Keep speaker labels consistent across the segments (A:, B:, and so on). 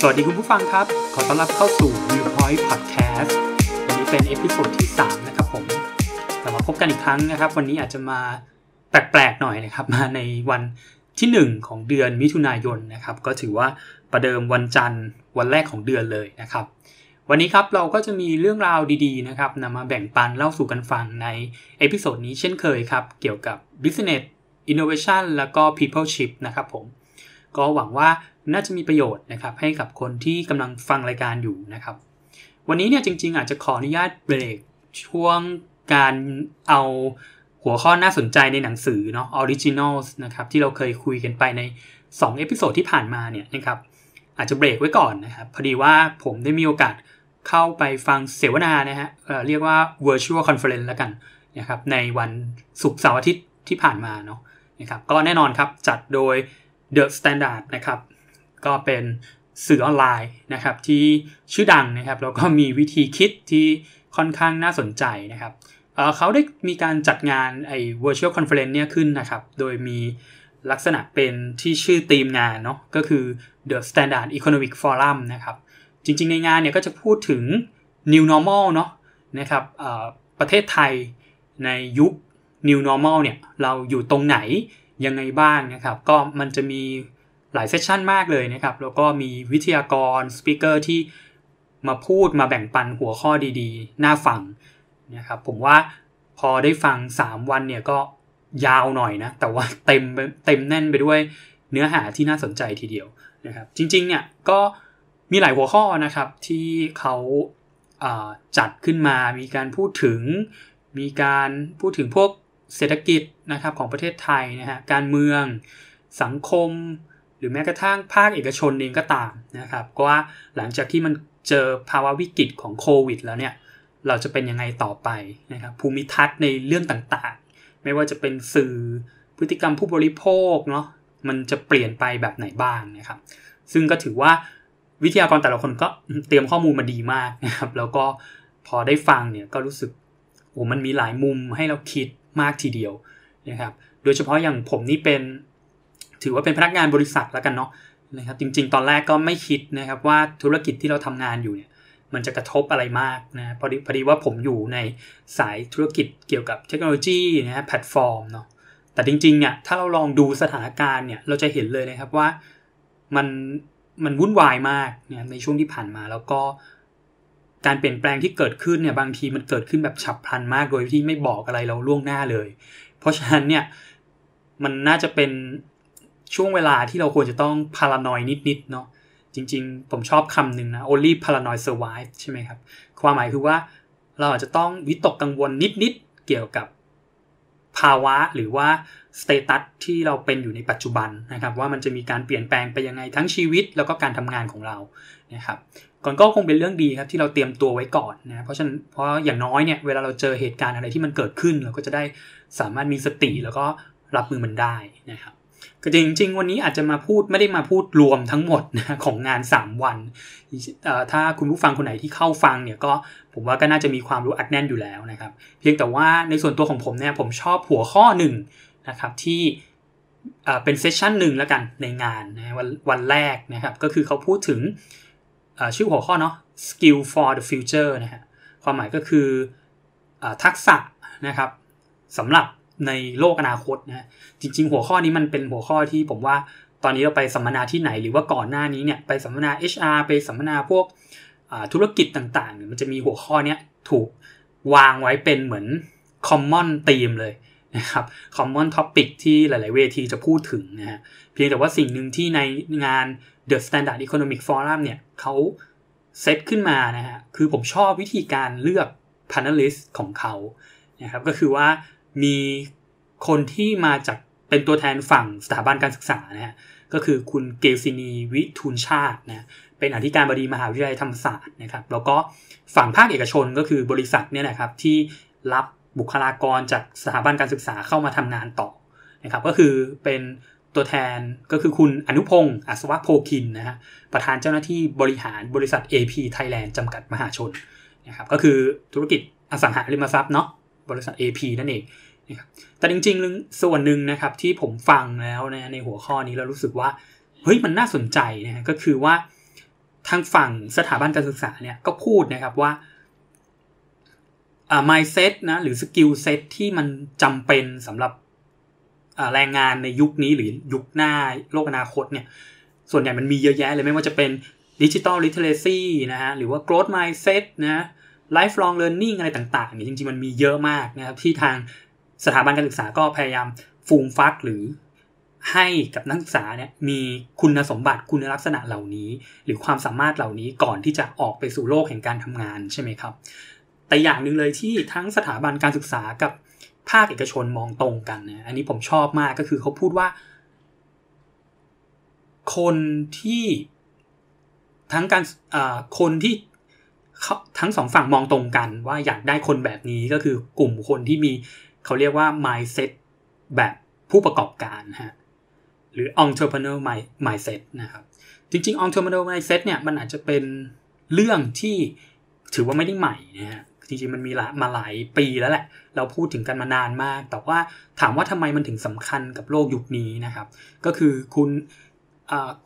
A: สวัสดีคุณผู้ฟังครับ ขอต้อนรับเข้าสู่ Viewpoint Podcast วันนี้เป็น episode ที่ 3 นะครับผมกลับมาพบกันอีกครั้งนะครับ วันนี้อาจจะมาแปลกๆหน่อยนะครับ มาในวันที่ 1 ของเดือนมิถุนายนนะครับ ก็ถือว่าประเดิมวันจันทร์วันแรกของเดือนเลยนะครับ วันนี้ครับเราก็จะมีเรื่องราวดีๆนะครับนำมาแบ่งปันเล่าสู่กันฟังใน episode นี้เช่นเคยครับ เกี่ยวกับ Business Innovation แล้วก็ Peopleship นะครับผม ก็หวังว่าน่าจะมีประโยชน์นะครับให้กับคนที่กำลังฟังรายการอยู่นะครับ วันนี้เนี่ยจริง ๆ อาจจะขออนุญาตเบรกช่วงการเอาหัวข้อน่าสนใจในหนังสือเนาะ Originals นะครับที่เราเคยคุยกันไปใน2 episode ที่ผ่านมาเนี่ยนะครับอาจจะเบรกไว้ก่อนนะครับพอดีว่าผมได้มีโอกาสเข้าไปฟังเสวนานะฮะเเรียกว่า virtual conference แล้วกันนะครับในวันศุกร์เสาร์อาทิตย์ที่ผ่านมาเนาะนะครับก็แน่นอนครับจัดโดย The Standard นะครับ ก็เป็นสื่อออนไลน์นะครับที่ชื่อดังนะครับแล้วก็มีวิธีคิดที่ค่อนข้างน่าสนใจนะครับเเขาได้มีการจัดงานไอ้ virtual conference เนี่ยขึ้นนะครับ โดยมีลักษณะเป็นที่ชื่อธีมงานเนาะก็คือ The Standard Economic Forum นะครับ จริงๆในงานเนี่ยก็จะพูดถึง New Normal เนาะนะครับประเทศไทยในยุค New Normal เนี่ยเราอยู่ตรงไหน ยังไงบ้างนะครับ ก็มันจะมีหลายเซสชันมากเลยนะครับ แล้วก็มีวิทยากรสปิเกอร์ที่มาพูดมาแบ่งปันหัวข้อดีๆ น่าฟังนะครับผมว่าพอได้ฟัง 3 วันเนี่ยก็ยาวหน่อยนะ แต่ว่าเต็มเต็มแน่นไปด้วยเนื้อหาที่น่าสนใจทีเดียวนะครับ จริงๆเนี่ยก็มีหลายหัวข้อนะครับที่เขาจัดขึ้นมา มีการพูดถึง มีการพูดถึงพวก เศรษฐกิจนะครับของประเทศไทยนะฮะการเมืองสังคม หรือแม้กระทั่งภาคเอกชนเองก็ตามนะครับก็ว่าหลังจากที่มันเจอภาวะวิกฤตของโควิด แล้วเนี่ยเราจะเป็นยังไงต่อไปนะครับภูมิทัศน์ในเรื่องต่างๆ ไม่ว่าจะเป็นสื่อพฤติกรรมผู้บริโภคเนาะมันจะเปลี่ยนไปแบบไหนบ้างนะครับ ซึ่งก็ถือว่าวิทยากรแต่ละคนก็เตรียมข้อมูลมาดีมากนะครับ แล้วก็พอได้ฟังเนี่ยก็รู้สึกโอ้มันมีหลายมุมให้เราคิด มากทีเดียวนะครับ โดยเฉพาะอย่างผมนี่เป็น ถือว่าเป็นพนักงานบริษัทแล้วกันเนาะนะครับ จริง ๆ ตอนแรกก็ไม่คิดนะครับว่าธุรกิจที่เราทำงานอยู่เนี่ยมันจะกระทบอะไรมากนะพอดีพอดีว่าผมอยู่ในสายธุรกิจเกี่ยวกับเทคโนโลยีนะฮะแพลตฟอร์มเนาะแต่จริงๆเนี่ยถ้าเราลองดูสถานการณ์เนี่ยเราจะเห็นเลยนะครับว่ามันมันวุ่นวายมากเนี่ยในช่วงที่ผ่านมาแล้วก็ การเปลี่ยนแปลงที่เกิดขึ้นเนี่ยบางทีมันเกิดขึ้นแบบฉับพลันมากโดยที่ไม่บอกอะไรเราล่วงหน้าเลย เพราะฉะนั้นเนี่ยมันน่าจะเป็นช่วงเวลาที่เราควรจะต้องพารานอยนิดๆเนาะจริงๆ ผมชอบคำหนึ่งนะ only paranoid survive ใช่ไหมครับ ความหมายคือว่าเราอาจจะต้องวิตกกังวลนิดๆ เกี่ยวกับ ภาวะหรือว่าสเตตัสที่เราเป็นอยู่ในปัจจุบันนะครับ ว่ามันจะมีการเปลี่ยนแปลงไปยังไงทั้งชีวิตแล้วก็การทำงานของเรานะครับก่อนก็คงเป็นเรื่องดีครับที่เราเตรียมตัวไว้ก่อนนะเพราะฉะนั้นเพราะอย่างน้อยเนี่ยเวลาเราเจอเหตุการณ์อะไรที่มันเกิดขึ้น เราก็จะได้สามารถมีสติแล้วก็รับมือมันได้นะครับ ก็จริง ๆ วันนี้อาจจะมาพูดไม่ได้มาพูดรวมทั้งหมดนะของงาน 3 วัน ถ้าคุณผู้ฟังคนไหนที่เข้าฟังเนี่ยก็ผมว่าก็น่าจะมีความรู้อัดแน่นอยู่แล้วนะครับ เพียงแต่ว่าในส่วนตัวของผมเนี่ยผมชอบหัวข้อหนึ่งนะครับที่เป็นเซสชันหนึ่งแล้วกันในงานนะวันวันแรกนะครับ ก็คือเขาพูดถึงชื่อหัวข้อเนาะ skill for the future นะฮะความหมายก็คืออทักษะนะครับสำหรับ ในโลกอนาคตนะจริง ๆ หัวข้อนี้มันเป็นหัวข้อที่ผมว่าตอนนี้เราไปสัมมนาที่ไหนหรือว่าก่อนหน้านี้เนี่ยไปสัมมนา HR ไปสัมมนาพวกธุรกิจต่างๆ มันจะมีหัวข้อนี้ถูกวางไว้เป็นเหมือน common theme เลยนะครับ common topic ที่หลาย ๆ เวทีจะพูดถึงนะฮะเพียงแต่ว่าสิ่งหนึ่งที่ในงาน The Standard Economic Forum เนี่ยเขาเซตขึ้นมานะฮะคือผมชอบวิธีการเลือก panelist ของเขานะครับก็คือว่า มีคนที่มาจากเป็นตัวแทนฝั่งสถาบันการศึกษานะฮะก็คือคุณเกลซินีวิทูลชาตินะเป็นอธิการบดีมหาวิทยาลัยธรรมศาสตร์นะครับ แล้วก็ฝั่งภาคเอกชนก็คือบริษัทเนี่ยนะครับที่รับบุคลากรจากสถาบันการศึกษาเข้ามาทำงานต่อนะครับ ก็คือเป็นตัวแทนก็คือคุณอนุพงศ์อัศวะโพคินนะฮะประธานเจ้าหน้าที่บริหารบริษัท AP Thailand จำกัดมหาชนนะครับก็คือธุรกิจอสังหาริมทรัพย์เนาะบริษัท AP นั่นเอง แต่จริงๆ ส่วนหนึ่งนะครับที่ผมฟังแล้วนะในหัวข้อนี้แล้วรู้สึกว่าเฮ้ยมันน่าสนใจนะฮะก็คือว่าทางฝั่งสถาบันการศึกษาเนี่ยก็พูดนะครับว่าอ่า mindset นะหรือ skill set ที่มันจำเป็นสำหรับแรงงานในยุคนี้หรือยุคหน้าโลกอนาคตเนี่ย ส่วนใหญ่มันมีเยอะแยะเลยไม่ว่าจะเป็นดิจิทัลลิเทเรซีนะฮะหรือว่า growth mindset นะ lifelong learning อะไรต่างๆเนี่ยจริงๆ มันมีเยอะมากนะครับที่ทาง สถาบันการศึกษาก็พยายามฟูมฟักหรือให้กับนักศึกษาเนี่ยมีคุณสมบัติคุณลักษณะเหล่านี้ หรือความสามารถเหล่านี้ก่อนที่จะออกไปสู่โลกแห่งการทำงานใช่ไหมครับ แต่อย่างหนึ่งเลยที่ทั้งสถาบันการศึกษากับภาคเอกชนมองตรงกันนะอันนี้ผมชอบมากก็คือเขาพูดว่า คนที่ทั้งการคนที่ทั้งสองฝั่งมองตรงกันว่าอยากได้คนแบบนี้ก็คือกลุ่มคนที่มี เขาเรียกว่า mindset แบบผู้ประกอบการฮะหรือ entrepreneur mindset นะครับ จริงๆ entrepreneur mindset เนี่ยมันอาจจะเป็นเรื่องที่ถือว่าไม่ได้ใหม่นะฮะจริงๆมันมีมาหลายปีแล้วแหละ เราพูดถึงกันมานานมาก แต่ว่าถามว่าทำไมมันถึงสำคัญกับโลกยุคนี้นะครับ ก็คือคุณ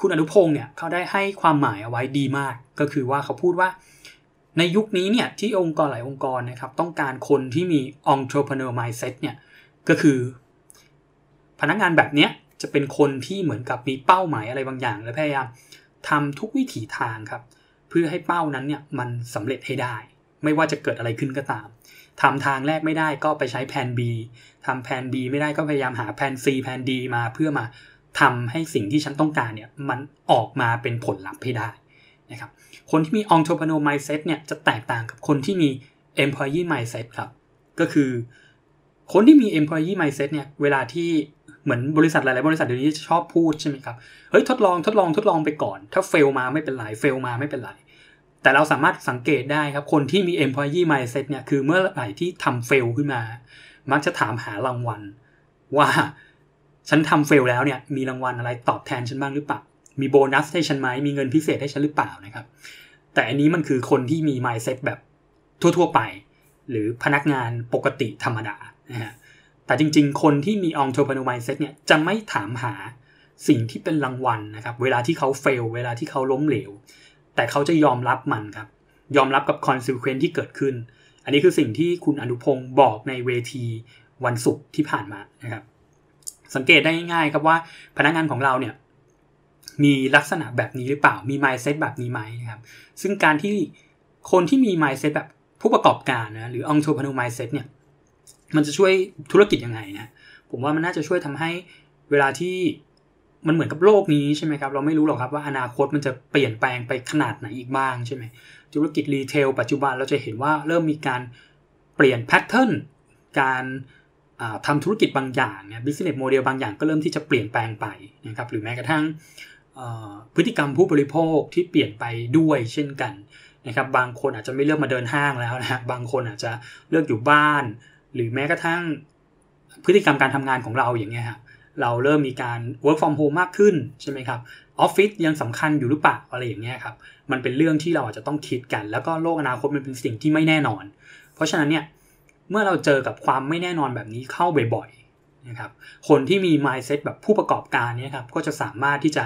A: คุณอนุพงศ์เนี่ยเขาได้ให้ความหมายเอาไว้ดีมาก ก็คือว่าเขาพูดว่า ในยุคนี้เนี่ยที่องค์กรหลายองค์กรนะครับต้องการคนที่มี entrepreneur mindset เนี่ยก็คือ พนักงานแบบเนี้ยจะเป็นคนที่เหมือนกับมีเป้าหมายอะไรบางอย่าง และพยายามทำทุกวิถีทางครับเพื่อให้เป้านั้นเนี่ยมันสำเร็จให้ได้ ไม่ว่าจะเกิดอะไรขึ้นก็ตามทำทางแรกไม่ได้ก็ไปใช้แผน B ทำแผน B ไม่ได้ก็พยายามหาแผน C แผน D มาเพื่อมาทำให้สิ่งที่ฉันต้องการเนี่ยมันออกมาเป็นผลลัพธ์ให้ได้ นะครับคนที่มี entrepreneur mindset เนี่ยจะแตกต่างกับคนที่มี employee mindset ครับก็คือคนที่มี employee mindset เนี่ยเวลาที่เหมือนบริษัทหลาย ๆ บริษัทเดี๋ยวนี้ชอบพูดใช่ไหมครับเฮ้ยทดลองทดลองทดลองไปก่อน ถ้าเฟลมาไม่เป็นไรเฟลมาไม่เป็นไรแต่เราสามารถสังเกตได้ครับ คนที่มี employee mindset เนี่ยคือเมื่อไหร่ที่ทำเฟลขึ้นมา มักจะถามหารางวัล ว่าฉันทำเฟลแล้วเนี่ยมีรางวัลอะไรตอบแทนฉันบ้างหรือเปล่า มีโบนัสให้ฉันไหมมีเงินพิเศษให้ฉันหรือเปล่านะครับ แต่อันนี้มันคือคนที่มี mindset แบบทั่ว ๆ ไป หรือพนักงานปกติธรรมดานะฮะแต่จริง ๆ คนที่มี entrepreneur mindset เนี่ยจะไม่ถามหาสิ่งที่เป็นรางวัลนะครับ เวลาที่เขาเฟล เวลาที่เขาล้มเหลว แต่เขาจะยอมรับมันครับ ยอมรับกับ consequence ที่เกิดขึ้น อันนี้คือสิ่งที่คุณอนุพงศ์บอกในเวทีวันศุกร์ที่ผ่านมานะครับ สังเกตได้ง่ายๆครับว่าพนักงานของเราเนี่ย มีลักษณะแบบนี้หรือเปล่า มี mindset แบบนี้ไหมนะครับ ซึ่งการที่คนที่มี mindset แบบผู้ประกอบการนะหรือ entrepreneur mindset เนี่ย มันจะช่วยธุรกิจยังไงนะ ผมว่ามันน่าจะช่วยทำให้เวลาที่มันเหมือนกับโลกนี้ใช่ไหมครับ เราไม่รู้หรอกครับว่าอนาคตมันจะเปลี่ยนแปลงไปขนาดไหนอีกบ้างใช่ไหมธุรกิจ retail ปัจจุบันเราจะเห็นว่าเริ่มมีการเปลี่ยน pattern การทำธุรกิจบางอย่างเนี่ย business model บางอย่างก็เริ่มที่จะเปลี่ยนแปลงไปนะครับ หรือแม้กระทั่ง พฤติกรรมผู้บริโภคที่เปลี่ยนไปด้วยเช่นกันนะครับบางคนอาจจะไม่เลือกมาเดินห้างแล้วนะฮะบางคนอาจจะเลือกอยู่บ้าน หรือแม้กระทั่งพฤติกรรมการทำงานของเราอย่างเงี้ยครับเราเริ่มมีการ work from home มากขึ้นใช่ไหมครับออฟฟิศยังสำคัญอยู่หรือเปล่าอะไรอย่างเงี้ยครับมันเป็นเรื่องที่เราอาจจะต้องคิดกัน แล้วก็โลกอนาคตมันเป็นสิ่งที่ไม่แน่นอน เพราะฉะนั้นเนี่ยเมื่อเราเจอกับความไม่แน่นอนแบบนี้เข้าบ่อยๆนะครับคนที่มี mindset แบบผู้ประกอบการเนี่ยครับก็จะสามารถที่จะ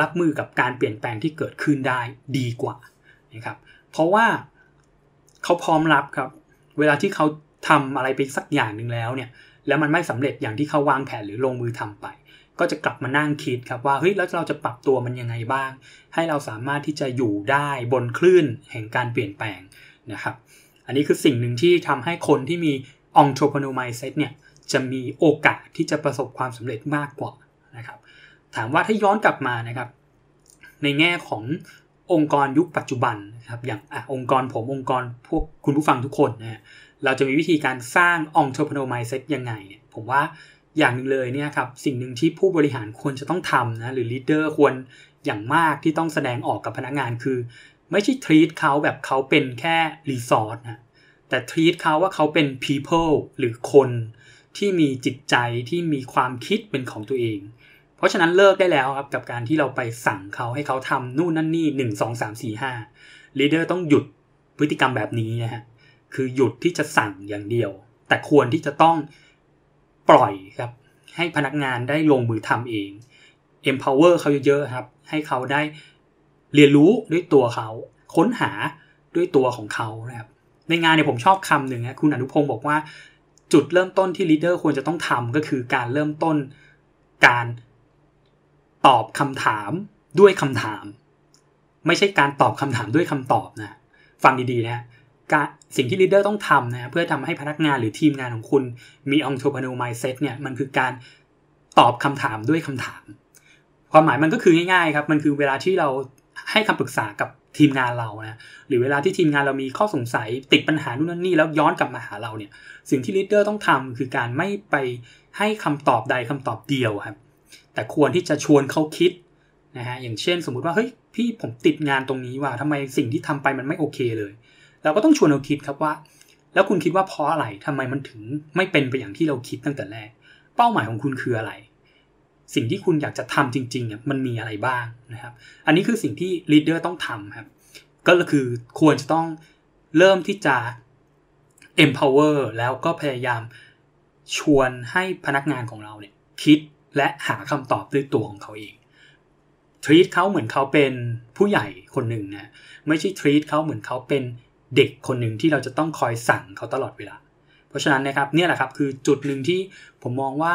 A: รับมือกับการเปลี่ยนแปลงที่เกิดขึ้นได้ดีกว่านะครับเพราะว่าเขาพร้อมรับครับ เวลาที่เขาทำอะไรไปสักอย่างหนึ่งแล้วเนี่ยแล้วมันไม่สำเร็จอย่างที่เขาวางแผนหรือลงมือทำไป ก็จะกลับมานั่งคิดครับว่าเฮ้ยแล้วเราจะปรับตัวมันยังไงบ้าง ให้เราสามารถที่จะอยู่ได้บนคลื่นแห่งการเปลี่ยนแปลงนะครับอันนี้คือสิ่งหนึ่งที่ทำให้คนที่มี entrepreneur mindset เนี่ยจะมีโอกาสที่จะประสบความสำเร็จมากกว่านะครับ ถามว่าถ้าย้อนกลับมานะครับ ในแง่ขององค์กรยุคปัจจุบันนะครับอย่างอองค์กรผมองค์กรพวกคุณผู้ฟังทุกคนนะเราจะมีวิธีการสร้าง entrepreneur mindset ยังไงเนี่ยผมว่าอย่างหนึ่งเลยเนี่ยครับสิ่งหนึ่งที่ผู้บริหารควรจะต้องทำนะหรือ leader ควรอย่างมากที่ต้องแสดงออกกับพนักงานคือ ไม่ใช่ทรีตเขาแบบเขาเป็นแค่รีสอร์ทนะแต่ทรีตเขาว่าเขาเป็น people หรือคนที่มีจิตใจที่มีความคิดเป็นของตัวเอง ราะฉะนั้นเลิกได้แล้วครับกับการที่เราไปสั่งเขาให้เขาทำนู่นนั่นนี่หนึ่งสองสามสี่ห้าลีดเดอร์ต้องหยุดพฤติกรรมแบบนี้นะฮะคือหยุดที่จะสั่งอย่างเดียว แต่ควรที่จะต้องปล่อยครับ ให้พนักงานได้ลงมือทำเอง empower เขาเยอะๆครับ ให้เขาได้เรียนรู้ด้วยตัวเขา ค้นหาด้วยตัวของเขานะครับในงานเนี่ยผมชอบคำหนึ่งนะคุณอนุพงศ์บอกว่า จุดเริ่มต้นที่ leader ควรจะต้องทำก็คือการเริ่มต้นการ ตอบคำถามด้วยคำถาม ไม่ใช่การตอบคำถามด้วยคำตอบนะ ฟังดีๆนะการสิ่งที่ leader ต้องทำนะเพื่อทำให้พนักงานหรือทีมงานของคุณมี entrepreneur mindset เนี่ยมันคือการตอบคำถามด้วยคำถาม ความหมายมันก็คือง่ายๆครับ มันคือเวลาที่เราให้คำปรึกษากับทีมงานเรานะหรือเวลาที่ทีมงานเรามีข้อสงสัยติดปัญหานู่นนั่นนี่แล้วย้อนกลับมาหาเราเนี่ย สิ่งที่ลีดเดอร์ต้องทำคือการไม่ไปให้คำตอบใดคำตอบเดียวครับ แต่ควรที่จะชวนเขาคิดนะฮะอย่างเช่น สมมุติว่าเฮ้ยพี่ผมติดงานตรงนี้ว่าทำไมสิ่งที่ทำไปมันไม่โอเคเลย เราก็ต้องชวนเราคิดครับว่า แล้วคุณคิดว่าเพราะอะไรทำไมมันถึงไม่เป็นไปอย่างที่เราคิดตั้งแต่แรก เป้าหมายของคุณคืออะไร สิ่งที่คุณอยากจะทำจริงๆเนี่ยมันมีอะไรบ้างนะครับ อันนี้คือสิ่งที่ลีดเดอร์ต้องทำครับ ก็คือควรจะต้องเริ่มที่จะ empower แล้วก็พยายามชวนให้พนักงานของเราเนี่ยคิด และหาคำตอบด้วยตัวของเขาเอง treat เขาเหมือนเขาเป็นผู้ใหญ่คนหนึ่งนะไม่ใช่ treat เขาเหมือนเขาเป็นเด็กคนหนึ่งที่เราจะต้องคอยสั่งเขาตลอดเวลา เพราะฉะนั้นนะครับเนี่ยแหละครับคือจุดหนึ่งที่ผมมองว่า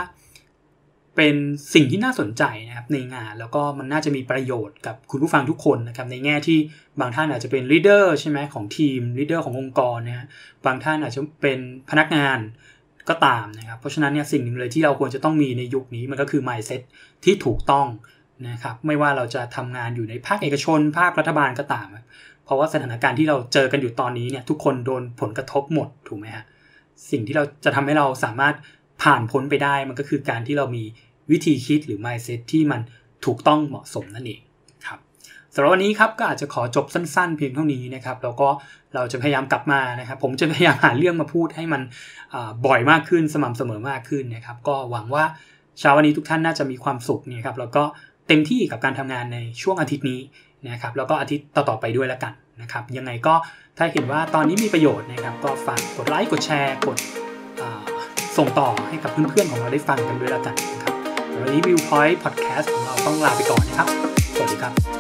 A: เป็นสิ่งที่น่าสนใจนะครับในงานแล้วก็มันน่าจะมีประโยชน์กับคุณผู้ฟังทุกคนนะครับในแง่ที่บางท่านอาจจะเป็น leader ใช่ไหมของทีม leader ขององค์กรนะฮะบางท่านอาจจะเป็นพนักงาน ก็ตามนะครับ เพราะฉะนั้นเนี่ยสิ่งหนึ่งเลยที่เราควรจะต้องมีในยุคนี้มันก็คือ mindset ที่ถูกต้องนะครับไม่ว่าเราจะทำงานอยู่ในภาคเอกชน ภาครัฐบาลก็ตาม เพราะว่าสถานการณ์ที่เราเจอกันอยู่ตอนนี้เนี่ยทุกคนโดนผลกระทบหมดถูกไหมฮะสิ่งที่เราจะทำให้เราสามารถผ่านพ้นไปได้มันก็คือการที่เรามีวิธีคิดหรือ mindset ที่มันถูกต้องเหมาะสมนั่นเอง สำหรับวันนี้ครับก็อาจจะขอจบสั้นๆ เพียงเท่านี้นะครับแล้วก็เราจะพยายามกลับมานะครับ ผมจะพยายามหาเรื่องมาพูดให้มันบ่อยมากขึ้นสม่ำเสมอมากขึ้นนะครับ ก็หวังว่าเช้าวันนี้ทุกท่านน่าจะมีความสุขนี่ครับแล้วก็เต็มที่กับการทำงานในช่วงอาทิตย์นี้นะครับแล้วก็อาทิตย์ต่อๆไปด้วยแล้วกันนะครับ ยังไงก็ถ้าเห็นว่าตอนนี้มีประโยชน์นะครับ ก็ฝากกดไลค์กดแชร์กดส่งต่อให้กับเพื่อนๆของเราได้ฟังกันด้วยแล้วกันนะครับวันนี้ Viewpoint Podcast ของเราต้องลาไปก่อนนะครับสวัสดีครับ